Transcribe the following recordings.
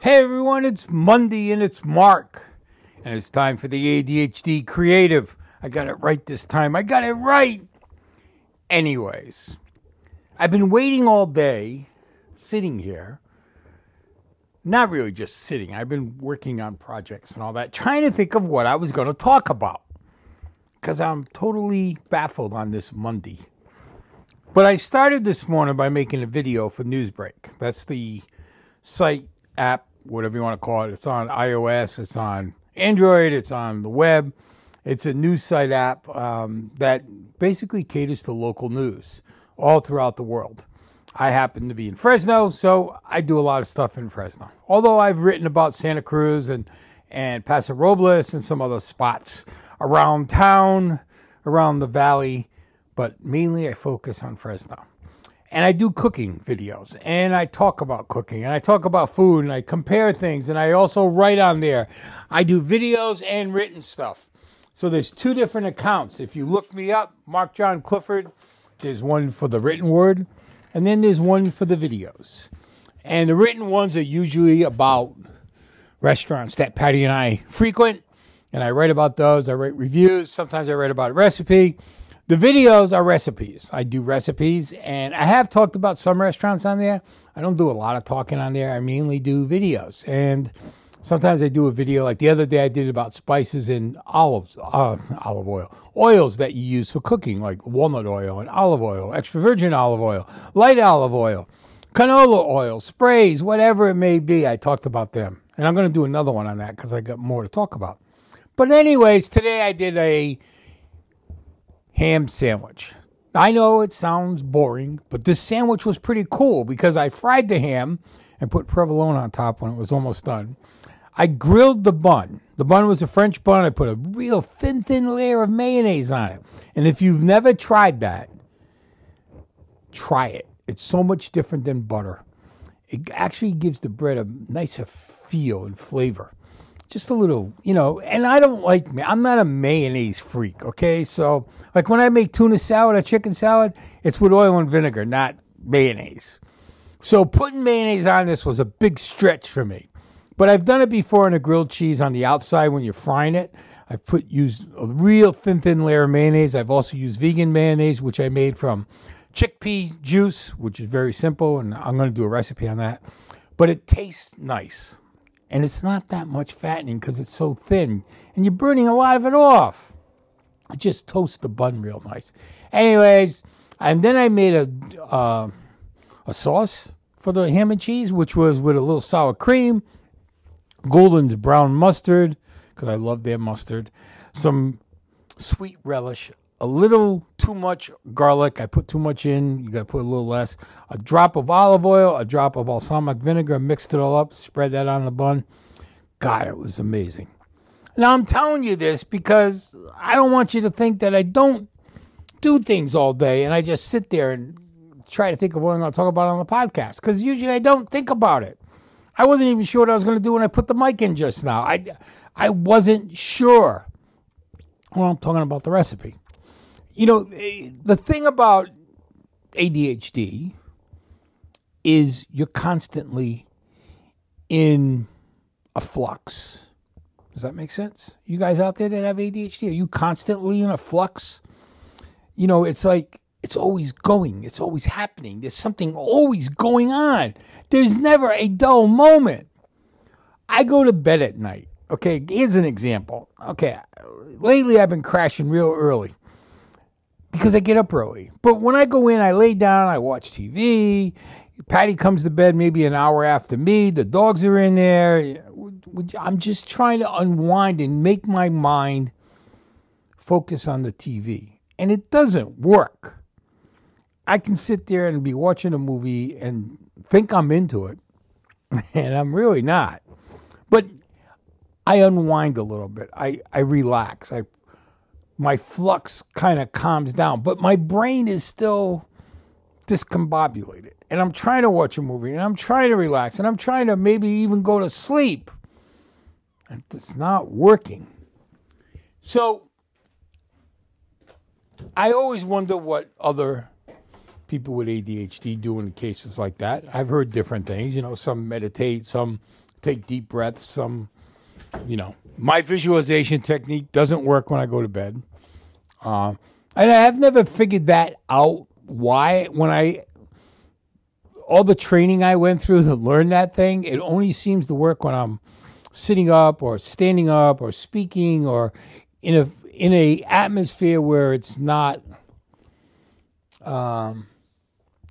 Hey everyone, it's Monday and it's Mark. And it's time for the ADHD Creative. I got it right this time. I got it right. Anyways, I've been waiting all day, sitting here. Not really just sitting, I've been working on projects and all that, trying to think of what I was going to talk about. Because I'm totally baffled on this Monday. But I started this morning by making a video for Newsbreak. That's the site, app, whatever you want to call it. It's on iOS, it's on Android, it's on the web. It's a news site app um, that basically caters to local news all throughout the world. I happen to be in Fresno, so I do a lot of stuff in Fresno. Although I've written about Santa Cruz and, and Paso Robles and some other spots around town, around the valley, but mainly I focus on Fresno. And I do cooking videos and I talk about cooking and I talk about food and I compare things and I also write on there. I do videos and written stuff. So there's two different accounts. If you look me up, Mark John Clifford, there's one for the written word, and then there's one for the videos. And the written ones are usually about restaurants that Patty and I frequent, and I write about those. I write reviews. Sometimes I write about a recipe. The videos are recipes. I do recipes, and I have talked about some restaurants on there. I don't do a lot of talking on there. I mainly do videos, and Sometimes I do a video like the other day I did about spices and olives, uh, olive oil, oils that you use for cooking, like walnut oil and olive oil, extra virgin olive oil, light olive oil, canola oil, sprays, whatever it may be. I talked about them. And I'm going to do another one on that because I got more to talk about. But, anyways, today I did a ham sandwich. I know it sounds boring, but this sandwich was pretty cool because I fried the ham and put provolone on top when it was almost done. I grilled the bun. The bun was a French bun. I put a real thin, thin layer of mayonnaise on it. And if you've never tried that, try it. It's so much different than butter. It actually gives the bread a nicer feel and flavor. Just a little, you know, and I don't like, I'm not a mayonnaise freak, okay? So, like when I make tuna salad or chicken salad, it's with oil and vinegar, not mayonnaise. So, putting mayonnaise on this was a big stretch for me. But I've done it before in a grilled cheese on the outside when you're frying it. I've put used a real thin, thin layer of mayonnaise. I've also used vegan mayonnaise, which I made from chickpea juice, which is very simple, and I'm going to do a recipe on that. But it tastes nice, and it's not that much fattening because it's so thin, and you're burning a lot of it off. It just toasts the bun real nice. Anyways, and then I made a uh, a sauce for the ham and cheese, which was with a little sour cream, Gulden's brown mustard, because I love their mustard, some sweet relish, a little too much garlic. I put too much in. You got to put a little less. A drop of olive oil, a drop of balsamic vinegar. Mixed it all up. Spread that on the bun. God, it was amazing. Now I'm telling you this because I don't want you to think that I don't do things all day and I just sit there and try to think of what I'm going to talk about on the podcast. Because usually I don't think about it. I wasn't even sure what I was going to do when I put the mic in just now. I, I wasn't sure. Well, I'm talking about the recipe. You know, eh, the thing about ADHD is you're constantly in a flux. Does that make sense? You guys out there that have ADHD, are you constantly in a flux? You know, it's like it's always going, it's always happening. There's something always going on. There's never a dull moment. I go to bed at night. Okay, here's an example. Okay, lately I've been crashing real early because I get up early. But when I go in, I lay down, I watch TV. Patty comes to bed maybe an hour after me. The dogs are in there. I'm just trying to unwind and make my mind focus on the TV. And it doesn't work. I can sit there and be watching a movie and think I'm into it, and I'm really not. But I unwind a little bit. I, I relax. I my flux kind of calms down, but my brain is still discombobulated. And I'm trying to watch a movie and I'm trying to relax and I'm trying to maybe even go to sleep. And it's not working. So I always wonder what other people with ADHD do in cases like that. I've heard different things. You know, some meditate, some take deep breaths. Some, you know, my visualization technique doesn't work when I go to bed. Uh, and I've never figured that out. Why, when I, all the training I went through to learn that thing, it only seems to work when I'm sitting up or standing up or speaking or in a in a atmosphere where it's not um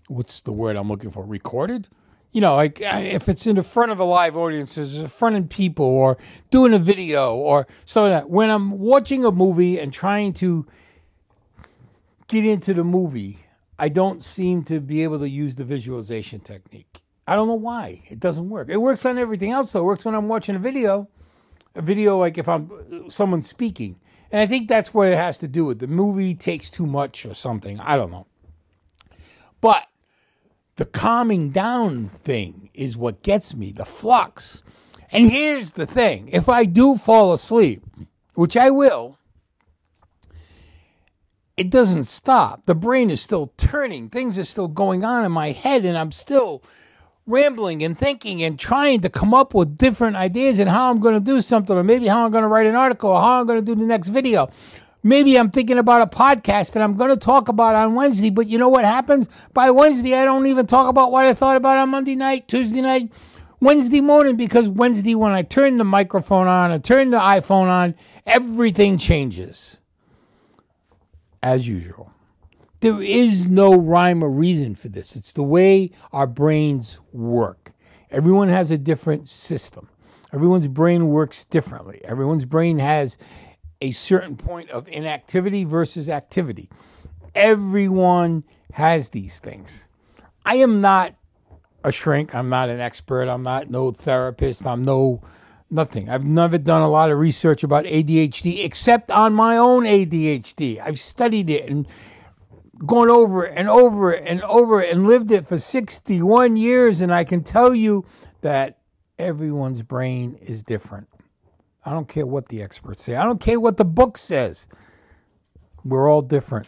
what's the word I'm looking for recorded you know like uh, if it's in the front of a live audience there's a front of people or doing a video or something like that when I'm watching a movie and trying to get into the movie I don't seem to be able to use the visualization technique I don't know why it doesn't work. It works on everything else though. It works when I'm watching a video, a video like if I'm someone speaking, and I think that's what it has to do with. The movie takes too much or something. I don't know, but the calming down thing is what gets me. The flux, and here's the thing: if I do fall asleep, which I will. It doesn't stop. The brain is still turning. Things are still going on in my head, and I'm still rambling and thinking and trying to come up with different ideas and how I'm going to do something, or maybe how I'm going to write an article, or how I'm going to do the next video. Maybe I'm thinking about a podcast that I'm going to talk about on Wednesday, but you know what happens? By Wednesday, I don't even talk about what I thought about on Monday night, Tuesday night, Wednesday morning, because Wednesday, when I turn the microphone on, I turn the iPhone on, everything changes as usual. There is no rhyme or reason for this. It's the way our brains work. Everyone has a different system. Everyone's brain works differently. Everyone's brain has a certain point of inactivity versus activity. Everyone has these things. I am not a shrink. I'm not an expert. I'm not no therapist. I'm no nothing. I've never done a lot of research about ADHD except on my own ADHD. I've studied it and gone over it and over it and over it and lived it for 61 years. And I can tell you that everyone's brain is different. I don't care what the experts say, I don't care what the book says. We're all different.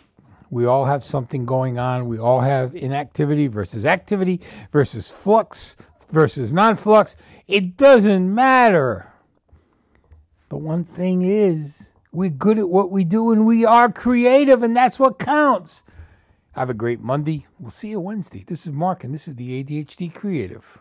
We all have something going on. We all have inactivity versus activity versus flux versus non flux. It doesn't matter. The one thing is, we're good at what we do and we are creative, and that's what counts. Have a great Monday. We'll see you Wednesday. This is Mark, and this is the ADHD Creative.